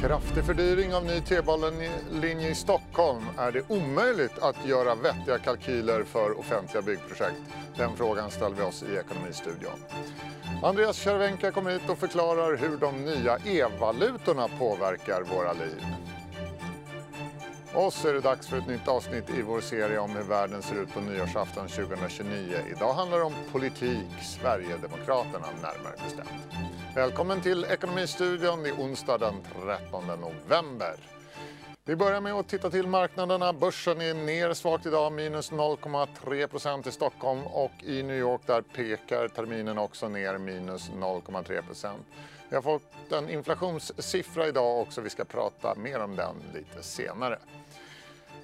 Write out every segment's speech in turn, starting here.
kraftig fördyring av ny T-banelinje i Stockholm är det omöjligt att göra vettiga kalkyler för offentliga byggprojekt? Den frågan ställer vi oss i Ekonomistudion. Andreas Cervenka kommer hit och förklarar hur de nya e-valutorna påverkar våra liv. Och så är det dags för ett nytt avsnitt i vår serie om hur världen ser ut på nyårsafton 2029. Idag handlar det om politik, Sverigedemokraterna närmare bestämt. Välkommen till Ekonomistudion. Det är onsdag den 13 november. Vi börjar med att titta till marknaderna. Börsen är ner svagt idag, minus 0,3 procent i Stockholm och i New York där pekar terminen också ner minus 0,3 procent. Vi har fått en inflationssiffra idag också, vi ska prata mer om den lite senare.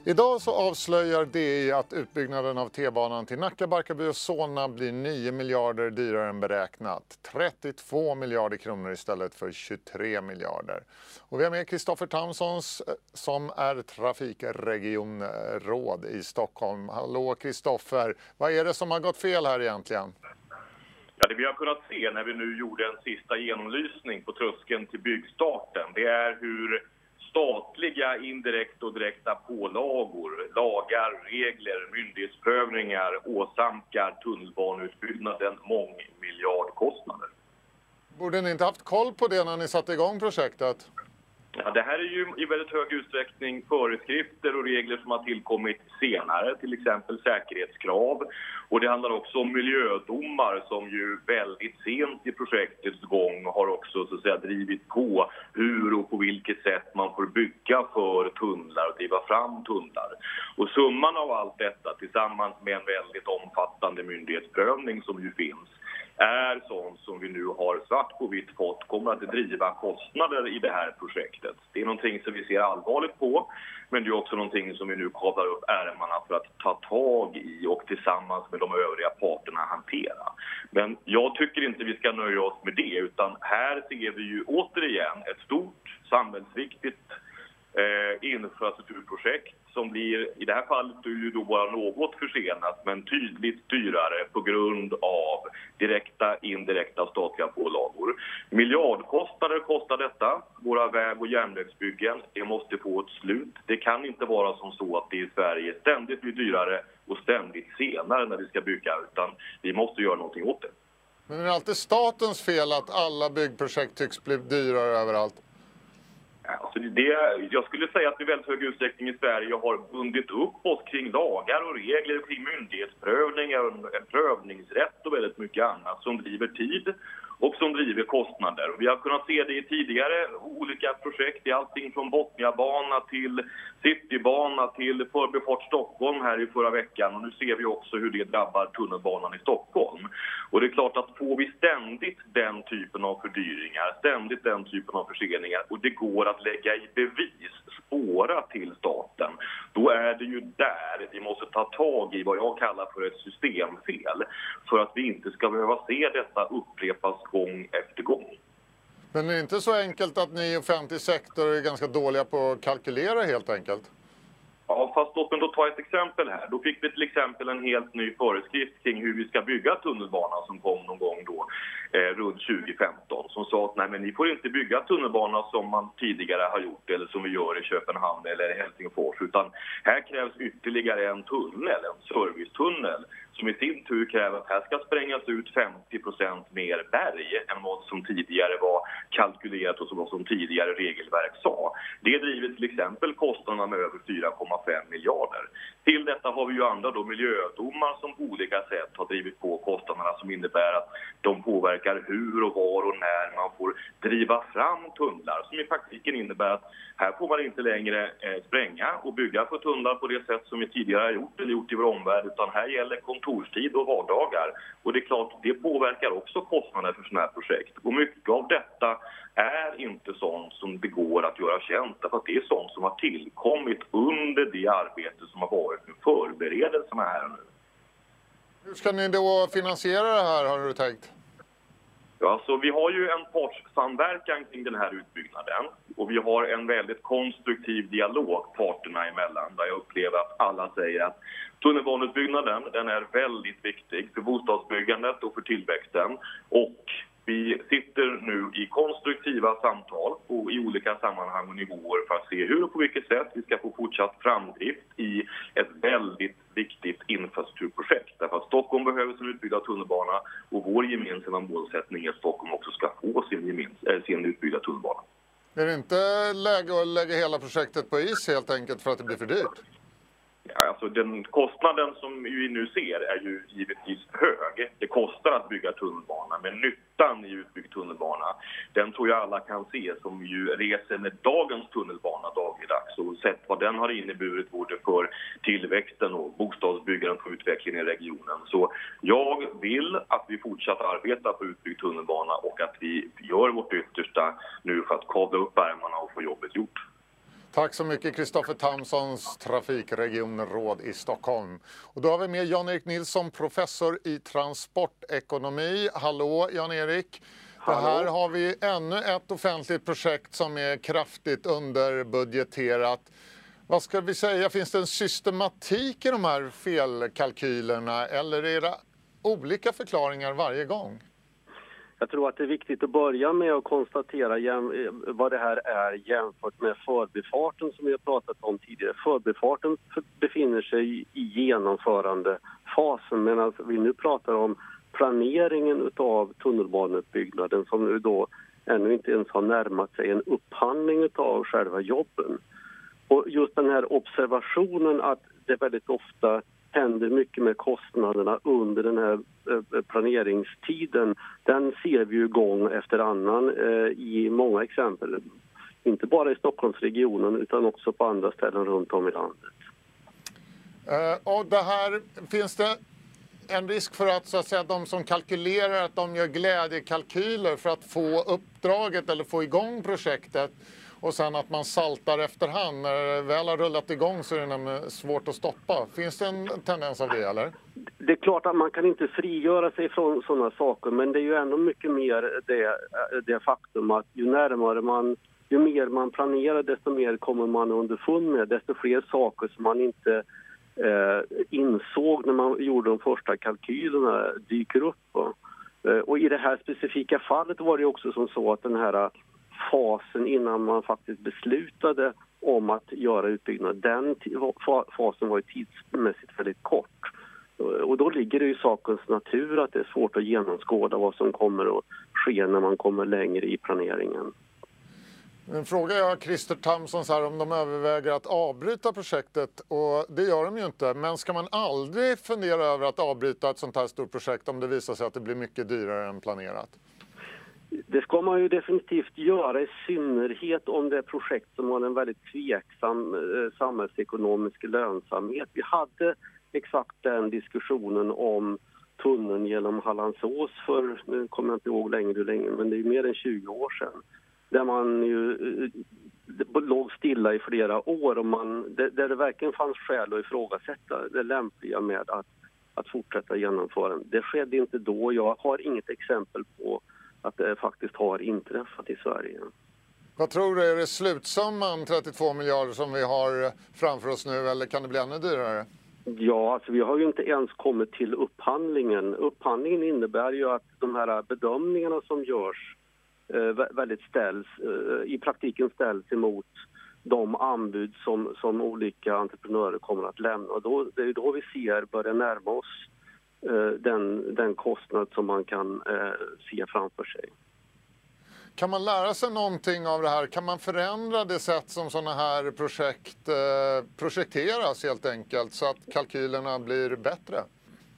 Idag så avslöjar DI att utbyggnaden av T-banan till Nacka, Barkarby och Solna blir 9 miljarder dyrare än beräknat. 32 miljarder kronor istället för 23 miljarder. Och vi har med Kristoffer Tamsons eh, som är trafikregionråd i Stockholm. Hallå Kristoffer, vad är det som har gått fel här egentligen? Ja, det vi har kunnat se när vi nu gjorde en sista genomlysning på tröskeln till byggstarten, det är hur olika indirekta och direkta pålagor, lagar, regler, myndighetsprövningar åsamkar tunnelbaneutbyggnaden mångmiljardkostnader. Borde ni inte haft koll på det när ni satte igång projektet? Ja, det här är ju i väldigt hög utsträckning föreskrifter och regler som har tillkommit senare, till exempel säkerhetskrav. Och det handlar också om miljödomar som ju väldigt sent i projektets gång har också så att säga, drivit på hur och på vilket sätt man får bygga för tunnlar och driva fram tunnlar. Och summan av allt detta tillsammans med en väldigt omfattande myndighetsprövning som ju finns är sånt som vi nu har svart på vitt fått kommer att driva kostnader i det här projektet. Det är någonting som vi ser allvarligt på, men det är också någonting som vi nu kavlar upp ärmarna för att ta tag i och tillsammans med de övriga parterna hantera. Men jag tycker inte vi ska nöja oss med det, utan här ser vi ju återigen ett stort samhällsviktigt eh, infrastrukturprojekt som blir, i det här fallet ju då bara något försenat men tydligt dyrare på grund av direkta, indirekta statliga pålagor. Miljardkostnader kostar detta, våra väg och järnvägsbyggen. Det måste få ett slut. Det kan inte vara som så att det i Sverige ständigt blir dyrare och ständigt senare när vi ska bygga utan vi måste göra någonting åt det. Men är det alltid statens fel att alla byggprojekt tycks bli dyrare överallt? Alltså det, jag skulle säga att vi i väldigt hög utsträckning i Sverige har bundit upp oss kring lagar och regler, kring myndighetsprövningar, prövningsrätt och väldigt mycket annat som driver tid och som driver kostnader. Vi har kunnat se det i tidigare olika projekt, i allting från Botniabana till Citybana till Förbifart Stockholm här i förra veckan och nu ser vi också hur det drabbar tunnelbanan i Stockholm. Och det är klart att får vi ständigt den typen av fördyringar, ständigt den typen av förseningar och det går att lägga i bevis, spåra till staten, då är det ju där vi måste ta tag i vad jag kallar för ett systemfel för att vi inte ska behöva se detta upprepas gång efter gång. Men det är inte så enkelt att ni i offentlig sektor är ganska dåliga på att kalkylera helt enkelt? Ja, fast låt mig då ta ett exempel här. Då fick vi till exempel en helt ny föreskrift kring hur vi ska bygga tunnelbanan som kom någon gång då eh, runt 2015 som sa att nej men ni får inte bygga tunnelbana som man tidigare har gjort eller som vi gör i Köpenhamn eller Helsingfors utan här krävs ytterligare en tunnel, en servicetunnel som i sin tur kräver att här ska sprängas ut 50% mer berg än vad som tidigare var kalkylerat och vad som tidigare regelverk sa. Det driver till exempel kostnaderna med över 4,5 miljarder. Till detta har vi ju andra då miljödomar som på olika sätt har drivit på kostnaderna som innebär att de påverkar hur och var och när man får driva fram tunnlar som i praktiken innebär att här får man inte längre eh, spränga och bygga för tunnlar på det sätt som vi tidigare har gjort eller gjort i vår omvärld utan här gäller kontorstid och vardagar. Och det är klart, det påverkar också kostnader för sådana här projekt. Och mycket av detta är inte sånt som det går att göra känt därför att det är sånt som har tillkommit under det arbete som har varit med förberedelserna här nu. Hur ska ni då finansiera det här har du tänkt? Ja, så vi har ju en partssamverkan kring den här utbyggnaden och vi har en väldigt konstruktiv dialog parterna emellan där jag upplever att alla säger att tunnelbaneutbyggnaden den är väldigt viktig för bostadsbyggandet och för tillväxten och vi sitter nu i konstruktiva samtal på, i olika sammanhang och nivåer för att se hur och på vilket sätt vi ska få fortsatt framdrift i ett väldigt viktigt infrastrukturprojekt. Därför att Stockholm behöver sin utbyggda tunnelbana och vår gemensamma målsättning är att Stockholm också ska få sin, gemens, äh, sin utbyggda tunnelbana. Är det inte läge att lägga hela projektet på is helt enkelt för att det blir för dyrt? Alltså den kostnaden som vi nu ser är ju givetvis hög. Det kostar att bygga tunnelbana, men nyttan i utbyggd tunnelbana den tror jag alla kan se som ju reser med dagens tunnelbana dagligdags och sett vad den har inneburit både för tillväxten och bostadsbyggandet och utvecklingen i regionen. Så jag vill att vi fortsatt arbetar på utbyggd tunnelbana och att vi gör vårt yttersta nu för att kavla upp ärmarna och få jobbet gjort. Tack så mycket Kristoffer Tamsons trafikregionråd i Stockholm. Och då har vi med Jan-Erik Nilsson, professor i transportekonomi. Hallå Jan-Erik! Det här har vi ännu ett offentligt projekt som är kraftigt underbudgeterat. Vad ska vi säga, finns det en systematik i de här felkalkylerna eller är det olika förklaringar varje gång? Jag tror att det är viktigt att börja med att konstatera eh, vad det här är jämfört med förbifarten som vi har pratat om tidigare. Förbifarten befinner sig i genomförandefasen medan alltså, vi nu pratar om planeringen av tunnelbaneutbyggnaden som nu då ännu inte ens har närmat sig en upphandling av själva jobben. Och just den här observationen att det väldigt ofta händer mycket med kostnaderna under den här eh, planeringstiden. Den ser vi ju gång efter annan eh, i många exempel. Inte bara i Stockholmsregionen utan också på andra ställen runt om i landet. Eh, och det här, finns det en risk för att, så att säga, de som kalkylerar att de gör glädjekalkyler för att få uppdraget eller få igång projektet och sen att man saltar efterhand. När det väl har rullat igång så är det svårt att stoppa. Finns det en tendens av det eller? Det är klart att man kan inte frigöra sig från sådana saker men det är ju ändå mycket mer det, det faktum att ju närmare man ju mer man planerar desto mer kommer man underfund med, desto fler saker som man inte eh, insåg när man gjorde de första kalkylerna dyker upp. Eh, och i det här specifika fallet var det också som så att den här fasen innan man faktiskt beslutade om att göra utbyggnad, den fasen var ju tidsmässigt väldigt kort. Och då ligger det i sakens natur att det är svårt att genomskåda vad som kommer att ske när man kommer längre i planeringen. Nu frågar jag Christer Tamsson så här om de överväger att avbryta projektet och det gör de ju inte. Men ska man aldrig fundera över att avbryta ett sånt här stort projekt om det visar sig att det blir mycket dyrare än planerat? Det ska man ju definitivt göra, i synnerhet om det är projekt som har en väldigt tveksam eh, samhällsekonomisk lönsamhet. Vi hade exakt den diskussionen om tunneln genom Hallandsås för, nu kommer jag inte ihåg längre hur länge, men det är mer än 20 år sedan. Där man ju eh, eh, låg stilla i flera år och man, där det verkligen fanns skäl att ifrågasätta det lämpliga med att, att fortsätta genomföra Det skedde inte då. Jag har inget exempel på att det faktiskt har inträffat i Sverige. Vad tror du, är det slutsumman 32 miljarder som vi har framför oss nu eller kan det bli ännu dyrare? Ja, alltså vi har ju inte ens kommit till upphandlingen. Upphandlingen innebär ju att de här bedömningarna som görs eh, väldigt ställs, eh, i praktiken ställs emot de anbud som, som olika entreprenörer kommer att lämna. Och då, det är då vi ser börja närma oss den, den kostnad som man kan eh, se framför sig. Kan man lära sig någonting av det här? Kan man förändra det sätt som sådana här projekt eh, projekteras helt enkelt så att kalkylerna blir bättre?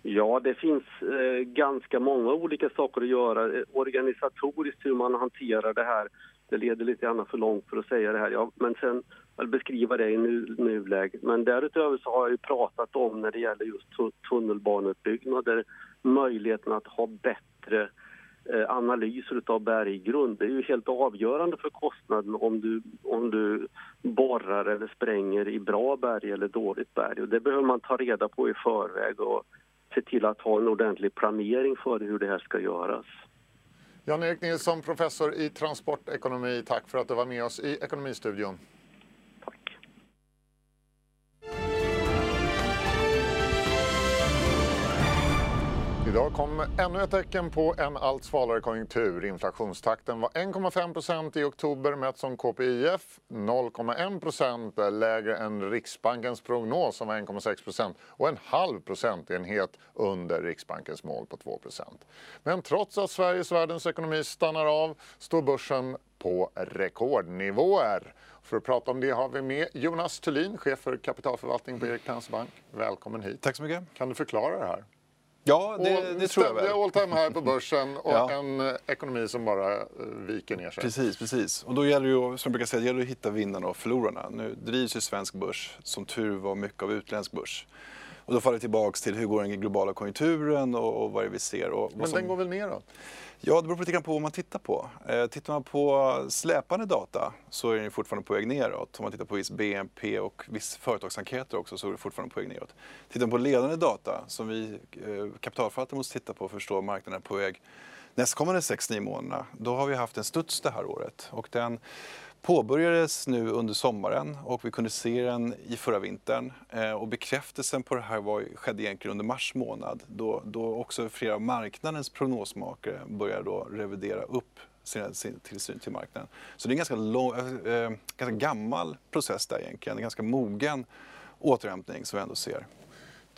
Ja, det finns eh, ganska många olika saker att göra. Organisatoriskt hur man hanterar det här, det leder lite grann för långt för att säga det här. Ja, men sen eller beskriva det i nu, nuläget. Men därutöver så har jag ju pratat om när det gäller just tunnelbaneutbyggnader möjligheten att ha bättre eh, analyser av berggrund. Det är ju helt avgörande för kostnaden om du, om du borrar eller spränger i bra berg eller dåligt berg. Och det behöver man ta reda på i förväg och se till att ha en ordentlig planering för hur det här ska göras. Jan-Erik Nilsson, professor i transportekonomi. Tack för att du var med oss i Ekonomistudion. Idag kom ännu ett tecken på en allt svalare konjunktur. Inflationstakten var 1,5 procent i oktober mätt som KPIF, 0,1 procent lägre än Riksbankens prognos som var 1,6 procent och en halv procentenhet under Riksbankens mål på 2 procent. Men trots att Sveriges världens ekonomi stannar av står börsen på rekordnivåer. För att prata om det har vi med Jonas Thulin, chef för kapitalförvaltning på Erik Penser Bank. Välkommen hit. Tack så mycket. Kan du förklara det här? Ja, det, det tror jag väl. all time high på börsen och ja. en ekonomi som bara eh, viker ner sig. Precis, precis. Och då gäller det ju, som jag brukar säga, det gäller att hitta vinnarna och förlorarna. Nu drivs ju svensk börs, som tur var, mycket av utländsk börs. Och då faller det tillbaka till hur går den globala konjunkturen och, och vad det vi ser. Och Men som... den går väl neråt? Ja, det beror lite grann på vad man tittar på. Eh, tittar man på släpande data så är den fortfarande på väg neråt. Om man tittar på viss BNP och viss företagsenkäter också så är det fortfarande på väg neråt. Tittar man på ledande data som vi eh, kapitalförvaltare måste titta på för att förstå marknaden är på väg nästkommande 6-9 månaderna, då har vi haft en studs det här året. Och den påbörjades nu under sommaren och vi kunde se den i förra vintern. Eh, och bekräftelsen på det här var, skedde egentligen under mars månad då, då också flera av marknadens prognosmakare började då revidera upp sin, sin tillsyn till marknaden. Så det är en ganska, lång, äh, ganska gammal process där egentligen, en ganska mogen återhämtning som vi ändå ser.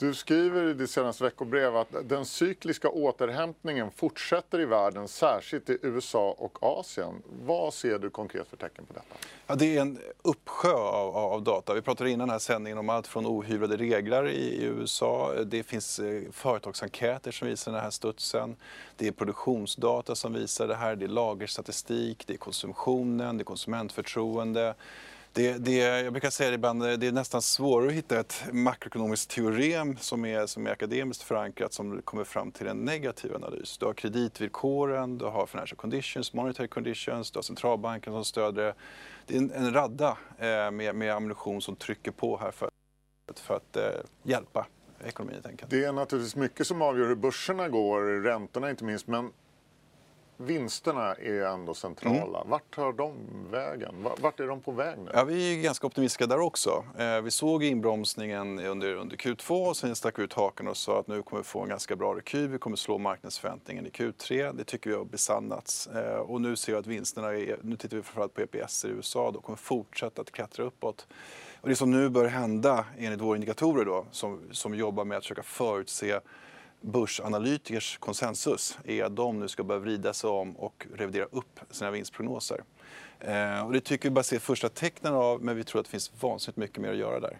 Du skriver i ditt senaste veckobrev att den cykliska återhämtningen fortsätter i världen, särskilt i USA och Asien. Vad ser du konkret för tecken på detta? Ja, det är en uppsjö av, av data. Vi pratade innan den här sändningen om allt från ohyvlade regler i, i USA. Det finns eh, företagsenkäter som visar den här studsen. Det är produktionsdata som visar det här. Det är lagerstatistik, det är konsumtionen, det är konsumentförtroende. Det, det, jag brukar säga det ibland, det är nästan svårare att hitta ett makroekonomiskt teorem som är, som är akademiskt förankrat som kommer fram till en negativ analys. Du har kreditvillkoren, du har financial conditions, monetary conditions, du har centralbanken som stöder det. Det är en, en radda eh, med, med ammunition som trycker på här för, för att eh, hjälpa ekonomin. Det är naturligtvis mycket som avgör hur börserna går, räntorna inte minst. Men vinsterna är ändå centrala. Mm. Vart tar de vägen? Vart är de på väg nu? Ja, vi är ganska optimistiska där också. Eh, vi såg inbromsningen under, under Q2 och sen stack ut haken och sa att nu kommer vi få en ganska bra rekyl. Vi kommer slå marknadsförväntningen i Q3. Det tycker vi har besannats. Eh, och nu ser vi att vinsterna, är, nu tittar vi framförallt på EPS i USA, då kommer fortsätta att klättra uppåt. Och det som nu bör hända enligt våra indikatorer då, som, som jobbar med att försöka förutse börsanalytikers konsensus är att de nu ska börja vrida sig om och revidera upp sina vinstprognoser. Eh, och det tycker vi bara ser första tecknen av, men vi tror att det finns vansinnigt mycket mer att göra där.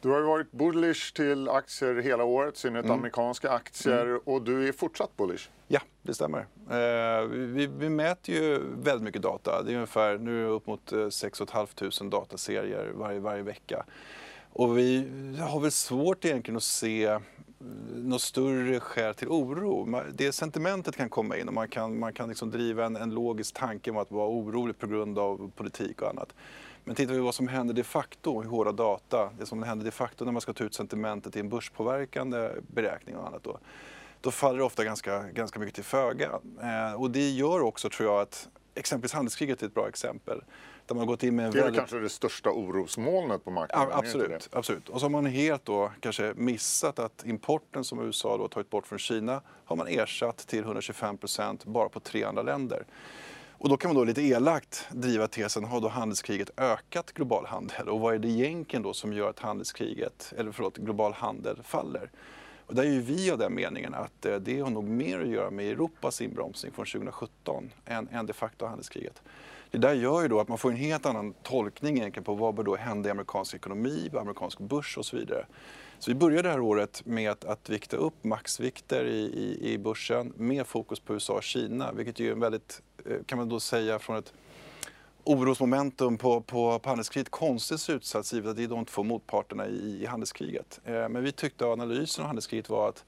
Du har varit bullish till aktier hela året, i synnerhet mm. amerikanska aktier. Mm. Och du är fortsatt bullish? Ja, det stämmer. Eh, vi, vi, mäter ju väldigt mycket data. Det är ungefär nu upp mot 6 500 dataserier varje, varje vecka. Och vi har väl svårt egentligen att se något större skäl till oro. Det sentimentet kan komma in och man kan, man kan liksom driva en, en logisk tanke om att vara orolig på grund av politik och annat. Men tittar vi på vad som händer de facto i hårda data, det som händer de facto när man ska ta ut sentimentet i en börspåverkande beräkning och annat då, då faller det ofta ganska, ganska mycket till föga. Eh, och det gör också, tror jag, att exempelvis handelskriget är ett bra exempel. Där man gått in med det är väldigt... kanske det största orosmolnet på marknaden? Ja, absolut, absolut. Och så har man helt då kanske missat att importen som USA då tagit bort från Kina har man ersatt till 125 procent bara på tre andra länder. Och då kan man då lite elakt driva tesen, har då handelskriget ökat global handel? Och vad är det egentligen då som gör att handelskriget, eller förlåt, global handel faller? Och där är ju vi av den meningen att eh, det har nog mer att göra med Europas inbromsning från 2017 än, än de facto handelskriget. Det där gör ju då att man får en helt annan tolkning egentligen på vad bör då hända i amerikansk ekonomi, på amerikansk börs och så vidare. Så vi började det här året med att, att vikta upp maxvikter i, i, i börsen med fokus på USA och Kina, vilket är en väldigt, eh, kan man då säga, från ett orosmomentum på, på, på handelskriget konstigt slutsats givet att det är de två motparterna i, i handelskriget. Eh, men vi tyckte att analysen av handelskriget var att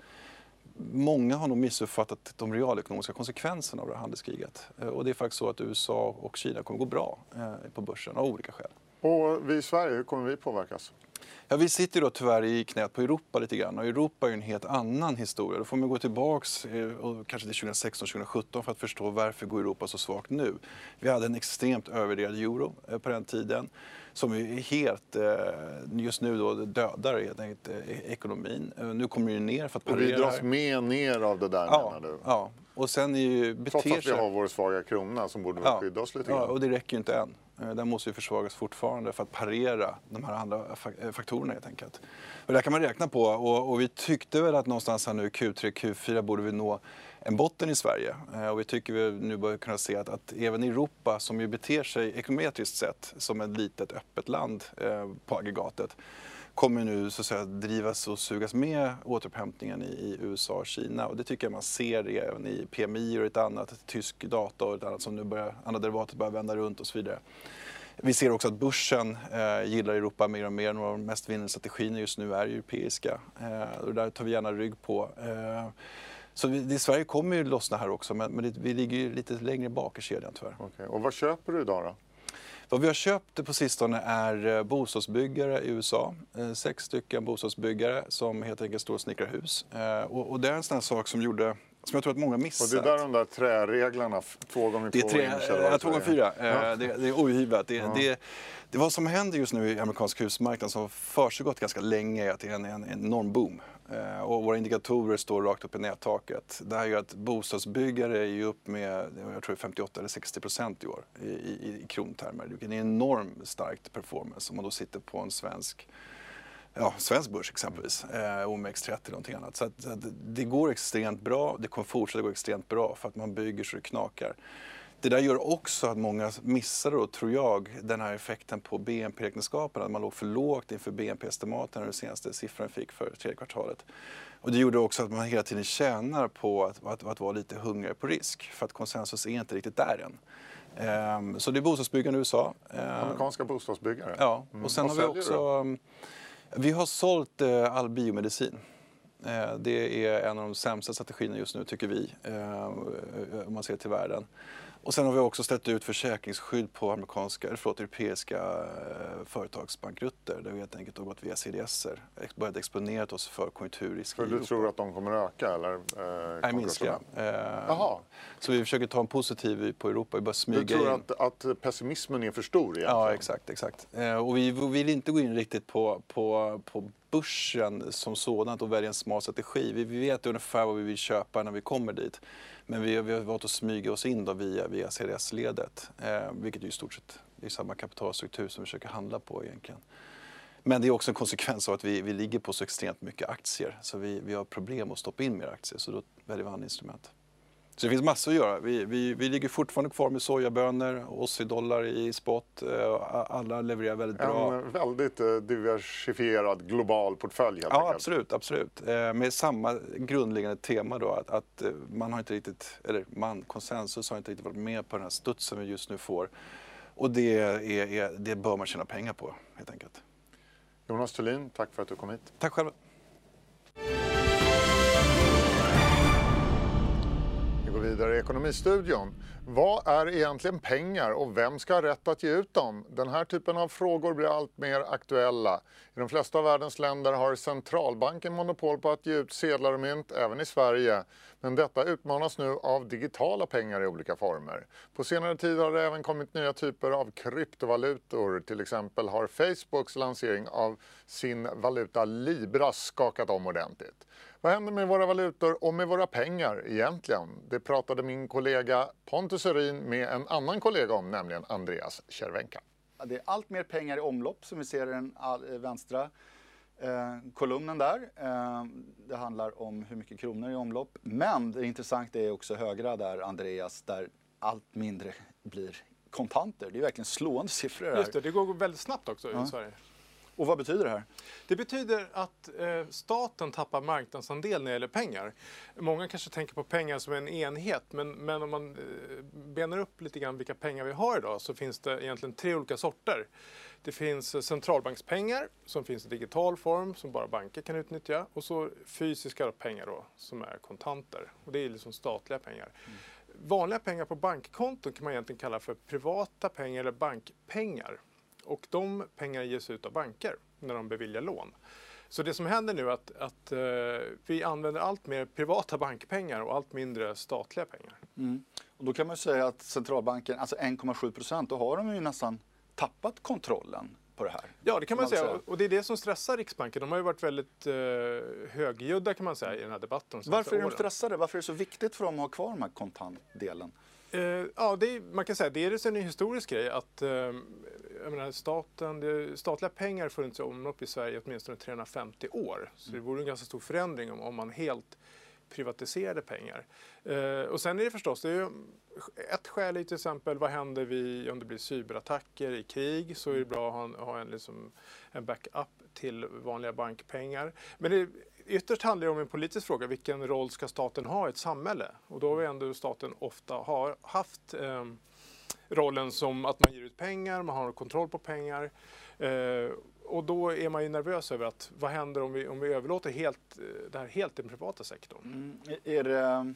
många har nog missuppfattat de realekonomiska konsekvenserna av det här handelskriget. Eh, och det är faktiskt så att USA och Kina kommer gå bra eh, på börsen av olika skäl. Och vi i Sverige, hur kommer vi påverkas? Ja, vi sitter då tyvärr i knät på Europa lite grann och Europa är en helt annan historia. Då får man gå tillbaks eh, kanske till 2016-2017 för att förstå varför går Europa så svagt nu. Vi hade en extremt övervärderad euro på den tiden. Som är helt, eh, just nu då dödar helt enkelt eh, ekonomin. Eh, nu kommer det ner för att parera. Och vi dras med ner av det där ja, menar du? Ja, och sen är ju beter Trots att vi har vår svaga krona som borde ja, skydda oss lite grann. Ja, och det räcker ju inte än. Den måste ju försvagas fortfarande för att parera de här andra faktorerna helt enkelt. Och det kan man räkna på och, och vi tyckte väl att någonstans här nu Q3, Q4 borde vi nå en botten i Sverige. Eh, och vi tycker vi nu börjar kunna se att, att även Europa, som ju beter sig ekonometriskt sett som ett litet öppet land eh, på aggregatet, kommer nu så att säga, drivas och sugas med återupphämtningen i, i USA och Kina. Och det tycker jag man ser även i PMI och ett annat, tysk data och ett annat som nu börjar, andra derivatet börjar vända runt och så vidare. Vi ser också att börsen eh, gillar Europa mer och mer. Några av de mest vinnande strategierna just nu är europeiska. Eh, och där tar vi gärna rygg på. Eh, så vi, det, Sverige kommer ju lossna här också, men, men det, vi ligger ju lite längre bak i kedjan tyvärr. Okay. Och vad köper du idag då? Vad vi har köpt på sistone är eh, bostadsbyggare i USA. Eh, sex stycken bostadsbyggare som helt enkelt står och snickrar hus. Eh, och, det är en sån sak som gjorde som jag tror att många missat. Och det är där de där träreglarna, två gånger två tre? Ja, två gånger fyra. Ja. Det, det, är ohyvlat. Det, ja. det, det, vad som händer just nu i amerikansk husmarknad som har försiggått ganska länge är att det är en, en enorm boom. Eh, och våra indikatorer står rakt upp i nättaket. Det här gör att bostadsbyggare är upp med jag tror 58 eller 60 procent i år i, i, i krontermer. Det är en enormt stark performance om man då sitter på en svensk ja, svensk börs exempelvis, eh, OMX30 eller någonting annat. Så att, att det går extremt bra, det kommer fortsätta gå extremt bra för att man bygger så det knakar. Det där gör också att många missar då, tror jag, den här effekten på BNP-räkenskapen, att man låg för lågt inför BNP-estimaten när den senaste siffran fick för tredje kvartalet. Och det gjorde också att man hela tiden tjänar på att, att, att vara lite hungrigare på risk, för att konsensus är inte riktigt där än. Um, så det är bostadsbyggande i USA. Um, Amerikanska bostadsbyggare? Ja, och sen mm. har vi också... Du? Vi har sålt uh, all biomedicin. Uh, det är en av de sämsta strategierna just nu, tycker vi, uh, om man ser till världen. Och sen har vi också ställt ut försäkringsskydd på amerikanska, förlåt, europeiska eh, företagsbankrutter där vi helt enkelt har gått via CDSer, börjat exponera oss för konjunkturrisk För du tror att de kommer öka eller? Eh, Nej, minska. Eh. Så vi försöker ta en positiv på Europa, vi bara smyga Du tror in. Att, att pessimismen är för stor egentligen? Ja, exakt, exakt. Eh, och vi vill inte gå in riktigt på, på, på börsen som sådant och välja en smart strategi. Vi vet ungefär vad vi vill köpa när vi kommer dit. Men vi, vi har valt att smyga oss in då via, via CDS-ledet, eh, vilket är i stort sett är samma kapitalstruktur som vi försöker handla på egentligen. Men det är också en konsekvens av att vi, vi ligger på så extremt mycket aktier så vi, vi har problem att stoppa in mer aktier så då väljer vi andra instrument. Så det finns massor att göra. Vi, vi, vi ligger fortfarande kvar med sojabönor, Aussie-dollar i spot. Eh, alla levererar väldigt bra. En väldigt eh, diversifierad global portfölj helt Ja, enkelt. absolut. absolut. Eh, med samma grundläggande tema då att, att man har inte riktigt, eller man, konsensus har inte riktigt varit med på den här studsen vi just nu får. Och det, är, är, det bör man tjäna pengar på helt enkelt. Jonas Thulin, tack för att du kom hit. Tack själv. Vidare i Ekonomistudion. Vad är egentligen pengar och vem ska ha rätt att ge ut dem? Den här typen av frågor blir allt mer aktuella. I de flesta av världens länder har centralbanken monopol på att ge ut sedlar och mynt, även i Sverige. Men detta utmanas nu av digitala pengar i olika former. På senare tid har det även kommit nya typer av kryptovalutor. Till exempel har Facebooks lansering av sin valuta Libra skakat om ordentligt. Vad händer med våra valutor och med våra pengar egentligen? Det pratade min kollega Pontus Örin med en annan kollega om, nämligen Andreas Cervenka. Det är allt mer pengar i omlopp som vi ser i den eh, vänstra eh, kolumnen där. Eh, det handlar om hur mycket kronor i omlopp. Men det intressanta är också högra där, Andreas, där allt mindre blir kontanter. Det är verkligen slående siffror. Här. Just det, det går väldigt snabbt också ja. i Sverige. Och vad betyder det här? Det betyder att eh, staten tappar marknadsandel när det gäller pengar. Många kanske tänker på pengar som en enhet men, men om man eh, benar upp lite grann vilka pengar vi har idag så finns det egentligen tre olika sorter. Det finns eh, centralbankspengar som finns i digital form som bara banker kan utnyttja och så fysiska pengar då som är kontanter och det är liksom statliga pengar. Mm. Vanliga pengar på bankkonton kan man egentligen kalla för privata pengar eller bankpengar. Och de pengarna ges ut av banker när de beviljar lån. Så det som händer nu är att, att uh, vi använder allt mer privata bankpengar och allt mindre statliga pengar. Mm. Och då kan man säga att centralbanken, alltså 1,7 procent, då har de ju nästan tappat kontrollen på det här. Ja, det kan man Kan man säga. säga. Och det är det som stressar Riksbanken. De har ju varit väldigt eh, högljudda kan man säga i den här debatten. de Varför är de stressade? Varför är det så viktigt för dem att ha kvar den här kontantdelen? Eh, ja, det är, man kan säga det är en historisk grej att eh, jag menar, staten, det, statliga pengar funnits i omlopp i Sverige åtminstone 350 år. Så det vore en ganska stor förändring om, om man helt privatiserade pengar. Eh, och sen är det förstås, det är ju, ett skäl är till exempel vad händer vi om det blir cyberattacker i krig så är det bra att ha en, ha en, liksom, en backup till vanliga bankpengar. Men det, ytterst handlar det om en politisk fråga, vilken roll ska staten ha i ett samhälle? Och då har vi ändå staten ofta har haft eh, rollen som att man ger ut pengar, man har kontroll på pengar. Eh, och då är man ju nervös över att vad händer om vi, om vi överlåter helt, eh, det här helt till den privata sektorn? Mm, är, det,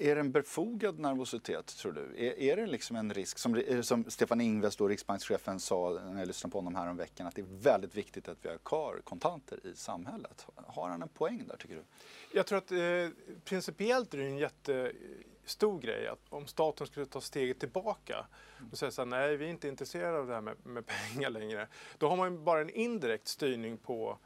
är det en befogad nervositet, tror du? Är, är det liksom en risk, som, som Stefan Ingves, då, riksbankschefen, sa när jag lyssnade på honom här om veckan, att det är väldigt viktigt att vi har kvar kontanter i samhället. Har han en poäng där, tycker du? Jag tror att eh, principiellt är det en jättestor grej att om staten skulle ta steget tillbaka och säga så här, nej vi är inte intresserade av det här med, med pengar längre. Då har man ju bara en indirekt styrning på,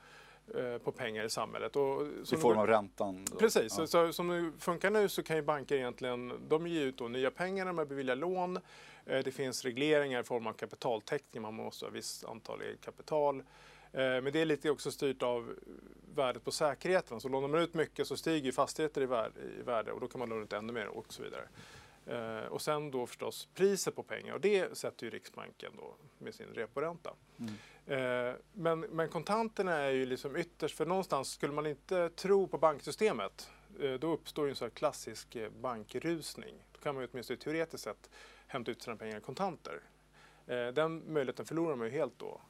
eh, på pengar i samhället. Och, I form av räntan? Då. Precis, Ja. så, så, som det funkar nu så kan ju banker egentligen, de ger ut nya pengar när man beviljar lån. Eh, Det finns regleringar i form av kapitaltäckning, man måste ha visst antal eget kapital. Eh, Men det är lite också styrt av värdet på säkerheten. Så lånar man ut mycket så stiger fastigheter i värde, och då kan man låna ut ännu mer och så vidare. Eh, Och sen då förstås priset på pengar och det sätter ju Riksbanken då med sin reporänta. Eh, Men, men kontanterna är ju liksom ytterst, för någonstans skulle man inte tro på banksystemet då uppstår ju en sån här klassisk bankrusning. Då kan man ju åtminstone teoretiskt sett hämta ut sina pengar i kontanter. Den möjligheten förlorar man ju helt då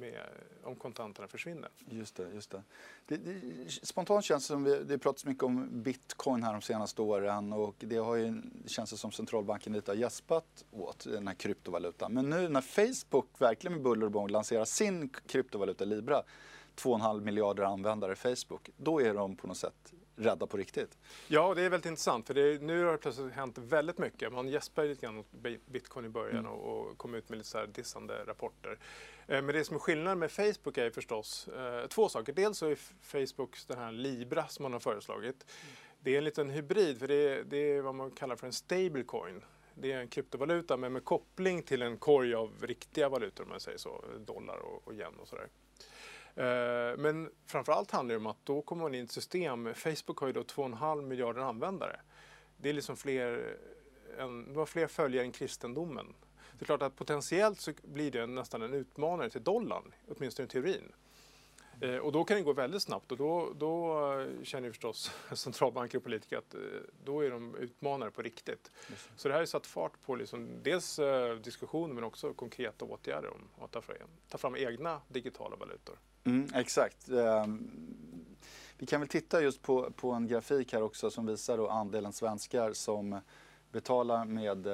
med, om kontanterna försvinner. Just det, just det. det, det spontant känns det som, vi, det pratats mycket om bitcoin här de senaste åren och det har ju, det känns det som centralbanken lite har gäspat åt, den här kryptovalutan. Men nu när Facebook verkligen med buller och bång lanserar sin kryptovaluta Libra, 2,5 miljarder användare Facebook, då är de på något sätt rädda på riktigt. Ja, det är väldigt intressant för det är, nu har det plötsligt hänt väldigt mycket. Man gäspade lite grann bi- bitcoin i början och, och kom ut med lite så dissande rapporter. Eh, men det som är skillnaden med Facebook är förstås eh, två saker. Dels så är Facebook den här Libra som man har föreslagit. Det är en liten hybrid för det är, det är vad man kallar för en stablecoin. Det är en kryptovaluta men med koppling till en korg av riktiga valutor om man säger så. Dollar och, och yen och sådär. Eh, Men framförallt handlar det om att då kommer man in i ett system. Facebook har ju då 2,5 miljarder användare. Det är liksom fler, eh, en, det var fler följare än kristendomen. Det är klart att potentiellt så blir det nästan en utmanare till dollarn, åtminstone i teorin. Eh, Och då kan det gå väldigt snabbt och då, då eh, känner ju förstås centralbanker och politiker att eh, då är de utmanare på riktigt. Så det här har satt fart på liksom dels eh, diskussioner men också konkreta åtgärder om att ta fram, ta fram egna digitala valutor. Mm, exakt. Ehm, Vi kan väl titta just på, på en grafik här också som visar då andelen svenskar som betalar med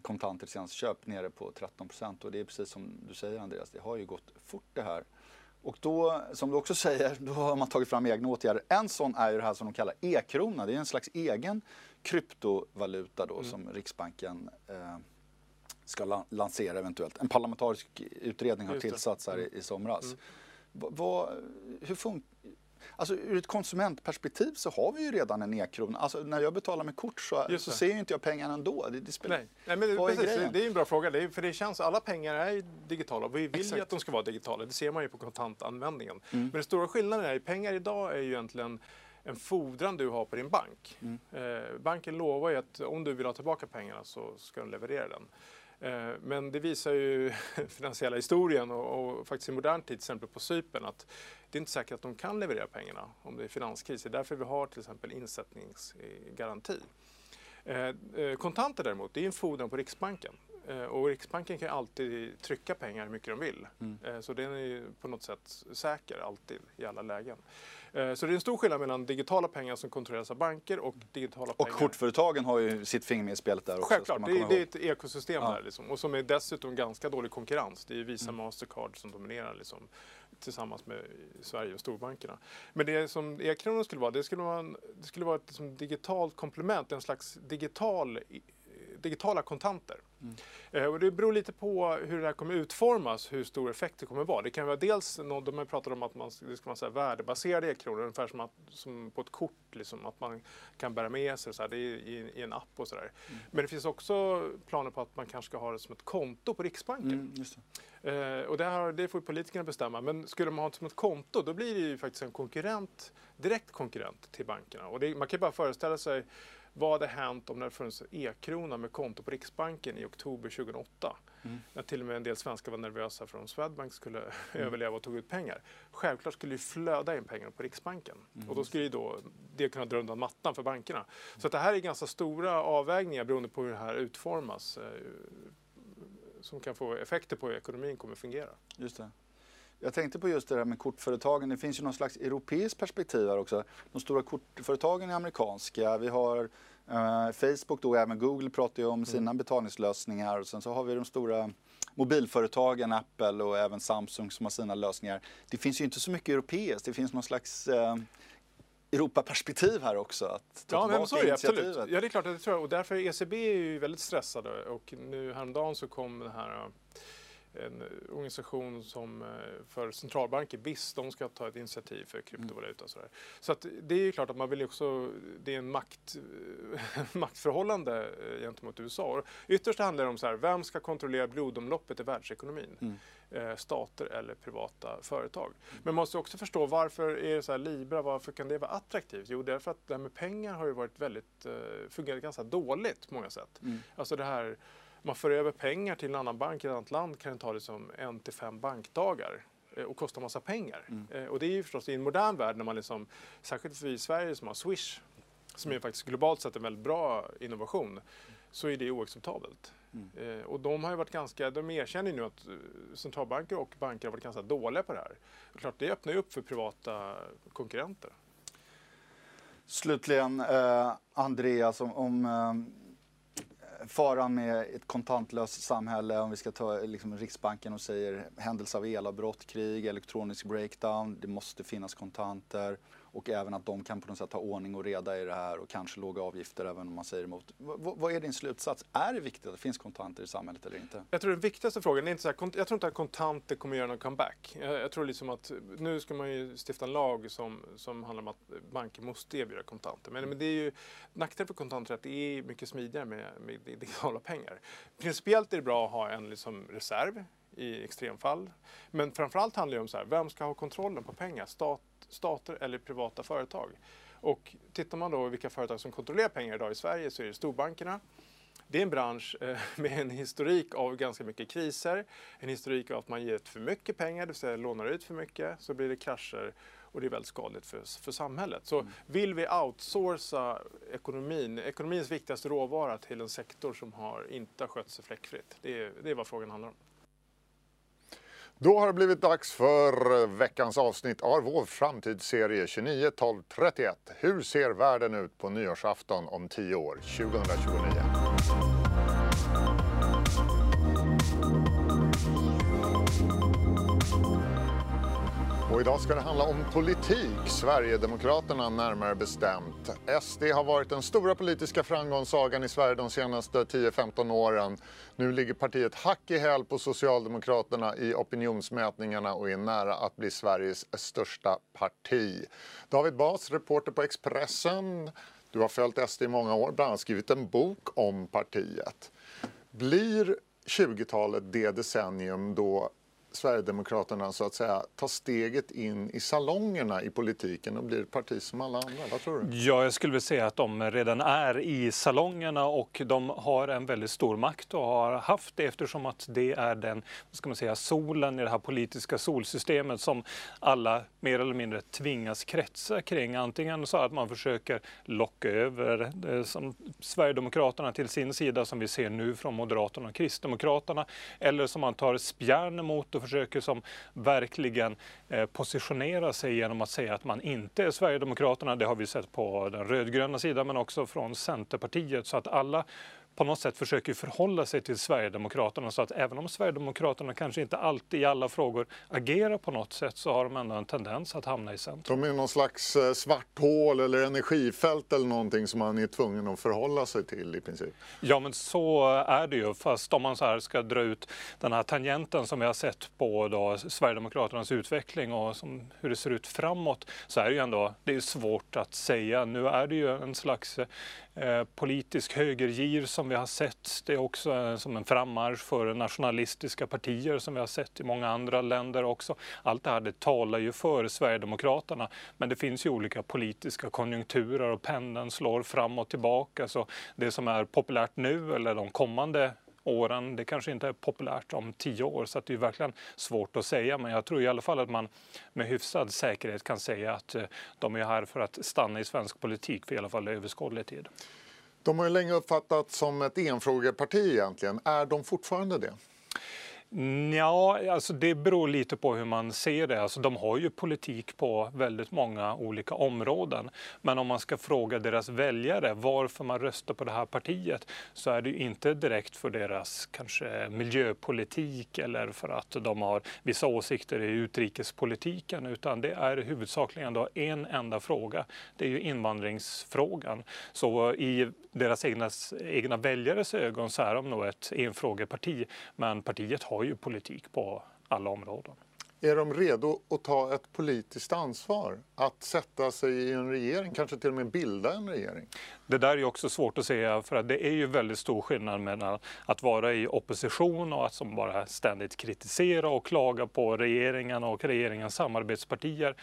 kontanter senaste köp nere på 13 procent. Och det är precis som du säger Andreas, det har ju gått fort det här. Och då, som du också säger, då har man tagit fram egna åtgärder. En sån är ju det här som de kallar e-krona. Det är en slags egen kryptovaluta då som Riksbanken eh, ska la- lansera eventuellt. En parlamentarisk utredning har tillsatts här i, i somras. Va, vad- hur fun- Alltså ur ett konsumentperspektiv så har vi ju redan en e-krona. Alltså när jag betalar med kort så, så ser ju inte jag pengarna ändå. Det, det spelar... Nej, Nej men det, Vad är precis, grejen? det är en bra fråga. Det är, för det känns, alla pengar är ju digitala och vi vill ju Exakt. att de ska vara digitala. Det ser man ju på kontantanvändningen. Mm. Men den stora skillnaden är att pengar idag är ju egentligen en fordran du har på din bank. Mm. Eh, banken lovar ju att om du vill ha tillbaka pengarna så ska den leverera den. Eh, men det visar ju finansiella historien och, och faktiskt i modern tid, till exempel på Cypern, att det är inte säkert att de kan leverera pengarna om det är finanskris. Det är därför vi har till exempel insättningsgaranti. Eh, eh, kontanter däremot, det är en fordran på Riksbanken. Eh, Och Riksbanken kan alltid trycka pengar hur mycket de vill. Mm. Eh, Så den är ju på något sätt säker alltid i alla lägen. Eh, Så det är en stor skillnad mellan digitala pengar som kontrolleras av banker och digitala Och pengar. kortföretagen har ju sitt finger med i spelet där också. Självklart, det, det är ett ekosystem Ja. där liksom. och som är dessutom ganska dålig konkurrens. Det är ju Visa Mm. Mastercard som dominerar liksom, tillsammans med Sverige och storbankerna. Men det som e-kronan skulle vara, det skulle vara, en, det skulle vara ett liksom, digitalt komplement, en slags digital digitala kontanter. Mm. och det beror lite på hur det här kommer utformas, hur stor effekt det kommer vara. Det kan vara dels, de har pratat om att man, det ska vara så här värdebaserade e-kronor, ungefär som, att, som på ett kort, liksom, att man kan bära med sig så här, det i, i en app och sådär. Mm. Men det finns också planer på att man kanske ska ha det som ett konto på Riksbanken. Mm, det. Eh, och det, här, det får politikerna bestämma. Men skulle man ha det som ett konto, då blir det ju faktiskt en konkurrent, direkt konkurrent till bankerna. Och det, man kan ju bara föreställa sig vad hade hänt om det hade funnits e-krona med konto på Riksbanken i oktober 2008? Mm. När till och med en del svenskar var nervösa för om Swedbank skulle mm. överleva och tog ut pengar. Självklart skulle det flöda in pengar på Riksbanken mm. och då skulle då det kunna dra undan mattan för bankerna. Så att det här är ganska stora avvägningar beroende på hur det här utformas eh, som kan få effekter på hur ekonomin kommer fungera. Just det. Jag tänkte på just det här med kortföretagen. Det finns ju någon slags europeiskt perspektiv här också. De stora kortföretagen är amerikanska. Vi har eh, Facebook då, även Google pratar ju om sina mm. betalningslösningar. Och sen så har vi de stora mobilföretagen, Apple och även Samsung som har sina lösningar. Det finns ju inte så mycket europeiskt. Det finns någon slags eh, Europaperspektiv här också. Att ta ja, men så är det absolut. Ja, det är klart att det tror jag. Och därför är ECB är ju väldigt stressade och nu häromdagen så kom det här en organisation som eh, för centralbanker, BIS, de ska ta ett initiativ för kryptovaluta. Och sådär. Så att det är ju klart att man vill också, det är en makt, maktförhållande eh, gentemot USA. ytterst handlar det om så här, vem ska kontrollera blodomloppet i världsekonomin? Mm. Eh, stater eller privata företag. Mm. Men man måste också förstå varför är det så här Libra, varför kan det vara attraktivt? Jo, därför att det här med pengar har ju varit väldigt, fungerat ganska dåligt på många sätt. Mm. Alltså det här man för över pengar till en annan bank i ett annat land kan det ta liksom en till fem bankdagar eh, och kosta massa pengar. Mm. Eh, och det är ju förstås i en modern värld när man liksom, särskilt vi i Sverige som har Swish, som är faktiskt globalt sett en väldigt bra innovation, så är det oacceptabelt. Mm. Eh, och de har ju varit ganska, de erkänner nu att centralbanker och banker har varit ganska dåliga på det här. Och klart, det öppnar ju upp för privata konkurrenter. Slutligen, eh, Andreas, om, om faran med ett kontantlöst samhälle, om vi ska ta liksom, Riksbanken och säger händelse av elavbrott, krig, elektronisk breakdown, det måste finnas kontanter och även att de kan på något sätt ha ordning och reda i det här och kanske låga avgifter även om man säger emot. V vad är din slutsats? Är det viktigt att det finns kontanter i samhället eller inte? Jag tror den viktigaste frågan är inte så här, jag tror inte att kontanter kommer göra någon comeback. Jag, jag, tror liksom att nu ska man ju stifta en lag som, som handlar om att banker måste erbjuda kontanter. Men, men det är ju nackdelen för kontanter att det är mycket smidigare med, med digitala pengar. Principiellt är det bra att ha en liksom reserv i extremfall. Men framförallt handlar det om så här, vem ska ha kontrollen på pengar? Stat, stater eller privata företag? Och tittar man då vilka företag som kontrollerar pengar idag i Sverige så är det storbankerna. Det är en bransch eh, med en historik av ganska mycket kriser, en historik av att man ger för mycket pengar, det vill säga lånar ut för mycket, så blir det krascher och det är väldigt skadligt för, för samhället. Så mm. vill vi outsourca ekonomin, ekonomins viktigaste råvara till en sektor som har inte har skött sig fläckfritt? Det är, det är vad frågan handlar om. Då har det blivit dags för eh, veckans avsnitt av vår framtidsserie 29 12 31. Hur ser världen ut på nyårsafton om 10 år, 2029? Och idag ska det handla om politik, Sverigedemokraterna närmare bestämt. SD har varit den stora politiska framgångssagan i Sverige de senaste 10-15 åren. Nu ligger partiet hack i häl på Socialdemokraterna i opinionsmätningarna och är nära att bli Sveriges största parti. David Bas, reporter på Expressen. Du har följt SD i många år, bland annat skrivit en bok om partiet. Blir 20-talet det decennium då Sverigedemokraterna så att säga ta steget in i salongerna i politiken och blir ett parti som alla andra? Vad tror du? Ja, jag skulle vilja säga att de redan är i salongerna och de har en väldigt stor makt och har haft det eftersom att det är den, vad ska man säga, solen i det här politiska solsystemet som alla mer eller mindre tvingas kretsa kring. Antingen så att man försöker locka över eh, som Sverigedemokraterna till sin sida som vi ser nu från Moderaterna och Kristdemokraterna eller som man tar spjärn mot och försöker som verkligen eh, positionera sig genom att säga att man inte är Sverigedemokraterna. Det har vi sett på den rödgröna sidan men också från Centerpartiet. Så att alla på något sätt försöker förhålla sig till Sverigedemokraterna så att även om Sverigedemokraterna kanske inte alltid i alla frågor agerar på något sätt så har de ändå en tendens att hamna i centrum. De är någon slags eh, svart hål eller energifält eller någonting som man är tvungen att förhålla sig till i princip. Ja men så är det ju fast om man så här ska dra ut den här tangenten som vi har sett på då Sverigedemokraternas utveckling och som, hur det ser ut framåt så är det ju ändå det är svårt att säga. Nu är det ju en slags Eh, politisk högergir som vi har sett. Det är också eh, som en frammarsch för nationalistiska partier som vi har sett i många andra länder också. Allt det här det talar ju för Sverigedemokraterna. Men det finns ju olika politiska konjunkturer och pendeln slår fram och tillbaka. Så det som är populärt nu eller de kommande åren. Det kanske inte är populärt om tio år så det är verkligen svårt att säga. Men jag tror i alla fall att man med hyfsad säkerhet kan säga att eh, de är här för att stanna i svensk politik för i alla fall överskådlig tid. De har ju länge uppfattats som ett enfrågeparti egentligen. Är de fortfarande det? Ja, alltså det beror lite på hur man ser det. Alltså de har ju politik på väldigt många olika områden. Men om man ska fråga deras väljare varför man röstar på det här partiet så är det ju inte direkt för deras kanske miljöpolitik eller för att de har vissa åsikter i utrikespolitiken utan det är huvudsakligen då en enda fråga. Det är ju invandringsfrågan. Så i deras egna, egna väljares ögon så är de nog ett enfrågeparti men partiet har har ju politik på alla områden. Är de redo att ta ett politiskt ansvar? Att sätta sig i en regering, kanske till och med bilda en regering? Det där är också svårt att säga för att det är ju väldigt stor skillnad mellan att vara i opposition och att som bara ständigt kritisera och klaga på regeringen och regeringens samarbetspartier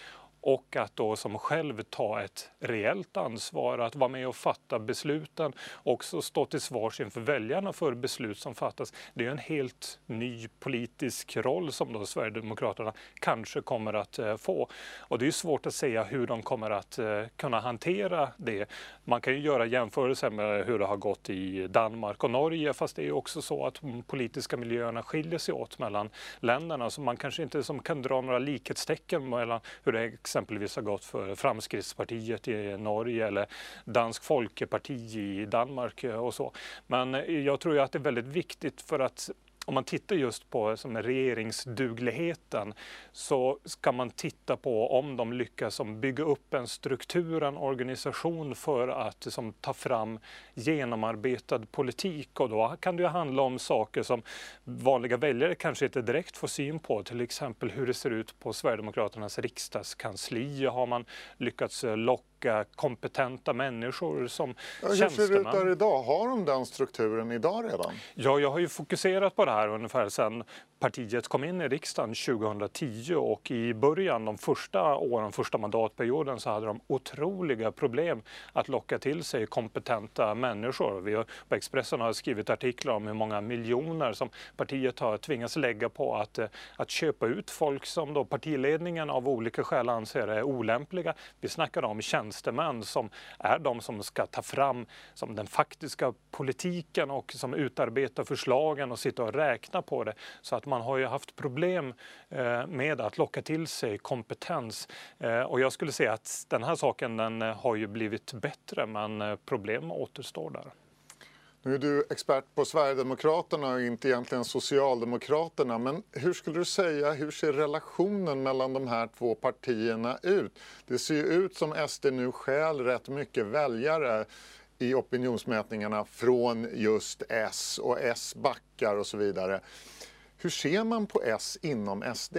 och att då som själv ta ett reellt ansvar, att vara med och fatta besluten, också stå till svars inför väljarna för beslut som fattas. Det är en helt ny politisk roll som då Sverigedemokraterna kanske kommer att eh, få. Och det är svårt att säga hur de kommer att eh, kunna hantera det. Man kan ju göra jämförelser med hur det har gått i Danmark och Norge, fast det är också så att de politiska miljöerna skiljer sig åt mellan länderna, så man kanske inte som kan dra några likhetstecken mellan hur det exempelvis har gått för Framskrittspartiet i Norge eller Dansk Folkeparti i Danmark och så. Men jag tror ju att det är väldigt viktigt för att om man tittar just på som regeringsdugligheten så ska man titta på om de lyckas som bygga upp en struktur, en organisation för att som, ta fram genomarbetad politik och då kan det handla om saker som vanliga väljare kanske inte direkt får syn på, till exempel hur det ser ut på Sverigedemokraternas riksdagskansli. Har man lyckats eh, locka locka kompetenta människor som ja. Hur ser det ut där idag? Har de den strukturen idag redan? Ja, jag har ju fokuserat på det här ungefär sedan partiet kom in i riksdagen 2010 och i början, de första åren, första mandatperioden så hade de otroliga problem att locka till sig kompetenta människor. Vi på Expressen har skrivit artiklar om hur många miljoner som partiet har tvingats lägga på att, eh, att köpa ut folk som då partiledningen av olika skäl anser är olämpliga. Vi snackar om tjänstemän som är de som ska ta fram som den faktiska politiken och som utarbetar förslagen och sitta och räkna på det. Så att man har ju haft problem eh, med att locka till sig kompetens. Eh, och jag skulle säga att den här saken den eh, har ju blivit bättre men problem återstår där. Nu är du expert på Sverigedemokraterna och inte egentligen Socialdemokraterna. Men hur skulle du säga, hur ser relationen mellan de här två partierna ut? Det ser ju ut som SD nu stjäl rätt mycket väljare i opinionsmätningarna från just S och S backar och så vidare. Hur ser man på S inom SD?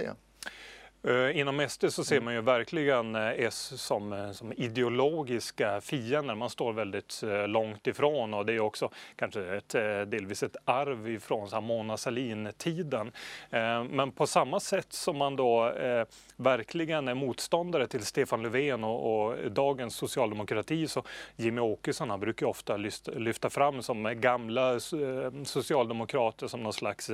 Uh, inom SD så ser man ju verkligen uh, S som, uh, som ideologiska fiender. Man står väldigt långt ifrån och det är också kanske ett, delvis ett arv ifrån så här, Mona Sahlin-tiden. Men på samma sätt som man då verkligen är motståndare till Stefan Löfven och, och dagens socialdemokrati så Jimmy Åkesson han brukar ofta lyfta, lyfta fram som gamla socialdemokrater som någon slags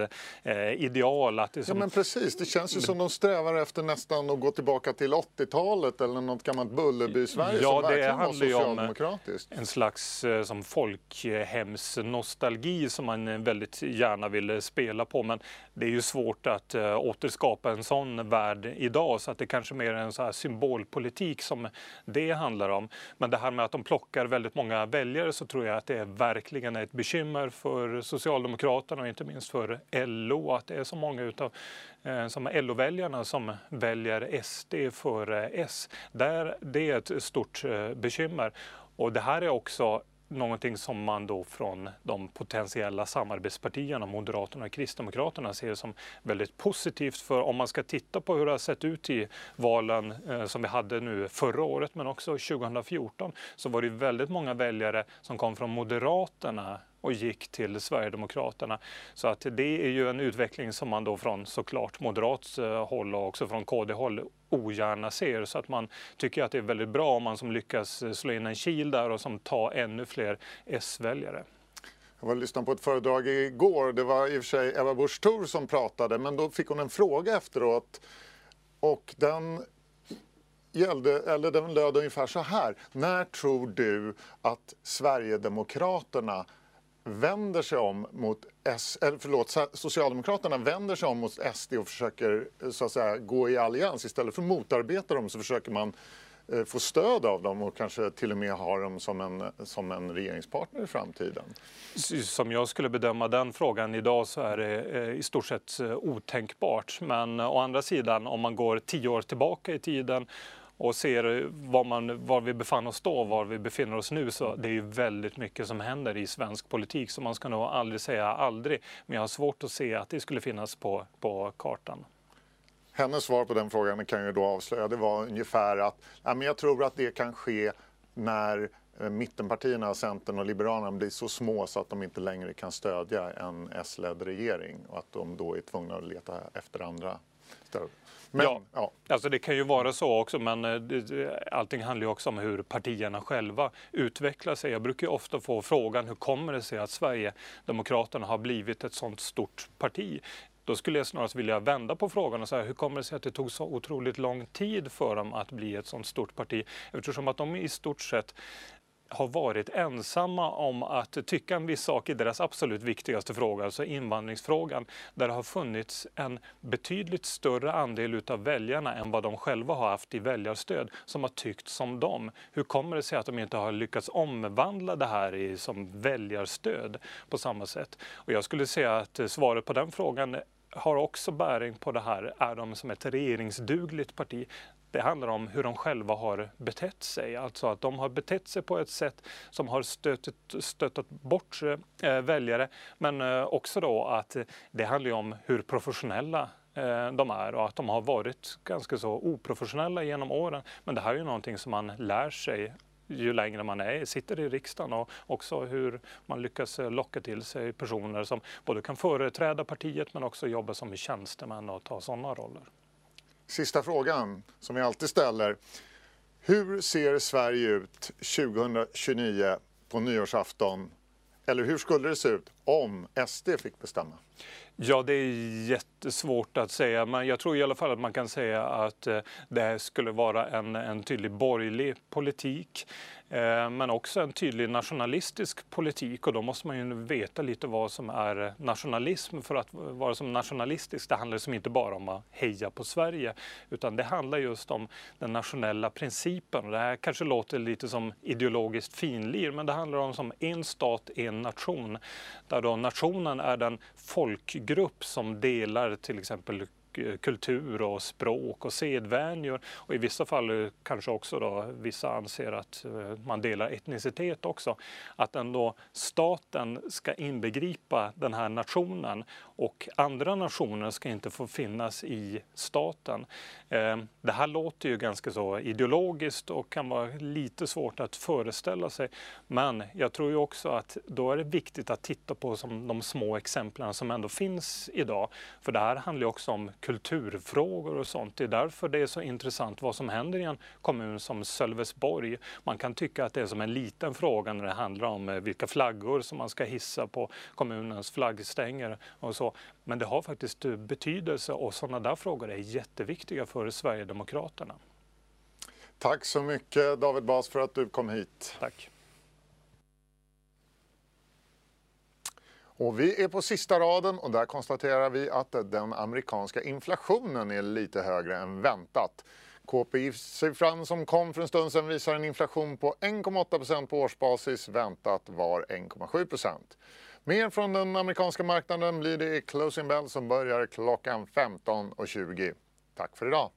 ideal. Att det som... Ja men precis, det känns ju som de strävar efter efter nästan att gå tillbaka till 80-talet eller något gammalt Bullerby-Sverige Ja, som verkligen var ju om socialdemokratiskt. en slags eh, som folkhemsnostalgi som man eh, väldigt gärna vill spela på. Men det är ju svårt att återskapa en sån värld idag så att det kanske mer är en så här symbolpolitik som det handlar om. Men det här med att de plockar väldigt många väljare så tror jag att det är verkligen ett bekymmer för Socialdemokraterna och inte minst för LO att det är så många utav eh, Eh, som LO-väljarna som väljer SD för S. Där, det är ett stort eh, bekymmer. Och det här är också någonting som man då från de potentiella samarbetspartierna, Moderaterna och Kristdemokraterna, ser som väldigt positivt. För om man ska titta på hur det har sett ut i valen eh, som vi hade nu förra året, men också 2014, så var det väldigt många väljare som kom från Moderaterna och gick till Sverigedemokraterna. Så att det är ju en utveckling som man då från såklart moderat eh, håll och också från KD-håll ogärna ser. Så att man tycker att det är väldigt bra om man som lyckas eh, slå in en kil där och som tar ännu fler S-väljare. Jag var och lyssnade på ett föredrag igår. Det var i och för sig Ebba Busch Thor som pratade, men då fick hon en fråga efteråt. Och den gällde, eller den löd ungefär så här. När tror du att Sverigedemokraterna vänder sig om mot S, eller förlåt, Socialdemokraterna vänder sig om mot SD och försöker eh, så att säga gå i allians. Istället för att motarbeta dem så försöker man eh, få stöd av dem och kanske till och med ha dem som en, som en regeringspartner i framtiden. Som jag skulle bedöma den frågan idag så är det eh, i stort sett eh, otänkbart. Men å andra sidan om man går tio år tillbaka i tiden och ser var, man, var vi befann oss då och var vi befinner oss nu så det är ju väldigt mycket som händer i svensk politik så man ska nog aldrig säga aldrig. Men jag har svårt att se att det skulle finnas på, på kartan. Hennes svar på den frågan kan jag då avslöja. Det var ungefär att ja, men jag tror att det kan ske när eh, mittenpartierna, Centern och Liberalerna blir så små så att de inte längre kan stödja en S-ledd regering och att de då är tvungna att leta efter andra stöd. Men, ja, ja, alltså det kan ju vara så också men eh, allting handlar ju också om hur partierna själva utvecklar sig. Jag brukar ofta få frågan hur kommer det sig att Sverigedemokraterna har blivit ett sånt stort parti? Då skulle jag snarast vilja vända på frågan och säga hur kommer det sig att det tog så otroligt lång tid för dem att bli ett sånt stort parti? Eftersom att de i stort sett har varit ensamma om att tycka en viss sak i deras absolut viktigaste fråga, alltså invandringsfrågan, där det har funnits en betydligt större andel utav väljarna än vad de själva har haft i väljarstöd som har tyckt som dem. Hur kommer det sig att de inte har lyckats omvandla det här i, som väljarstöd på samma sätt? Och jag skulle säga att eh, svaret på den frågan har också bäring på det här. Är de som ett regeringsdugligt parti? Det handlar om hur de själva har betett sig, alltså att de har betett sig på ett sätt som har stötet, stöttat bort eh, väljare. Men eh, också då att det handlar om hur professionella eh, de är och att de har varit ganska så oprofessionella genom åren. Men det här är ju någonting som man lär sig ju längre man är, sitter i riksdagen och också hur man lyckas eh, locka till sig personer som både kan företräda partiet men också jobba som tjänstemän och ta sådana roller. Sista frågan som vi alltid ställer. Hur ser Sverige ut 2029 på nyårsafton? Eller hur skulle det se ut om SD fick bestämma? Ja, det är jättesvårt att säga, men jag tror i alla fall att man kan säga att eh, det det skulle vara en, en tydlig borgerlig politik. Eh, men också en tydlig nationalistisk politik och då måste man ju veta lite vad som är eh, nationalism. För att vara som nationalistisk, det handlar som inte bara om att heja på Sverige utan det handlar just om den nationella principen. Det här kanske låter lite som ideologiskt finlir men det handlar om som en stat, en nation. Där då nationen är den folk grupp som delar till exempel eh, kultur och språk och sedvänjor. Och i vissa fall eh, kanske också då vissa anser att eh, man delar etnicitet också. Att ändå staten ska inbegripa den här nationen och andra nationer ska inte få finnas i staten. Eh, det här låter ju ganska så ideologiskt och kan vara lite svårt att föreställa sig. Men jag tror ju också att då är det viktigt att titta på som de små exemplen som ändå finns idag. För det här handlar ju också om kulturfrågor och sånt. Det är därför det är så intressant vad som händer i en kommun som Sölvesborg. Man kan tycka att det är som en liten fråga när det handlar om eh, vilka flaggor som man ska hissa på kommunens flaggstänger och så. Men det har faktiskt eh, betydelse och sådana där frågor är jätteviktiga för Sverigedemokraterna. Tack så mycket David Bas för att du kom hit. Tack. Och vi är på sista raden och där konstaterar vi att den amerikanska inflationen är lite högre än väntat. KPI-siffran som kom för en stund sedan visar en inflation på 1,8% på årsbasis. Väntat var 1,7 Mer från den amerikanska marknaden blir det i Closing Bell som börjar klockan 15.20. Tack för idag!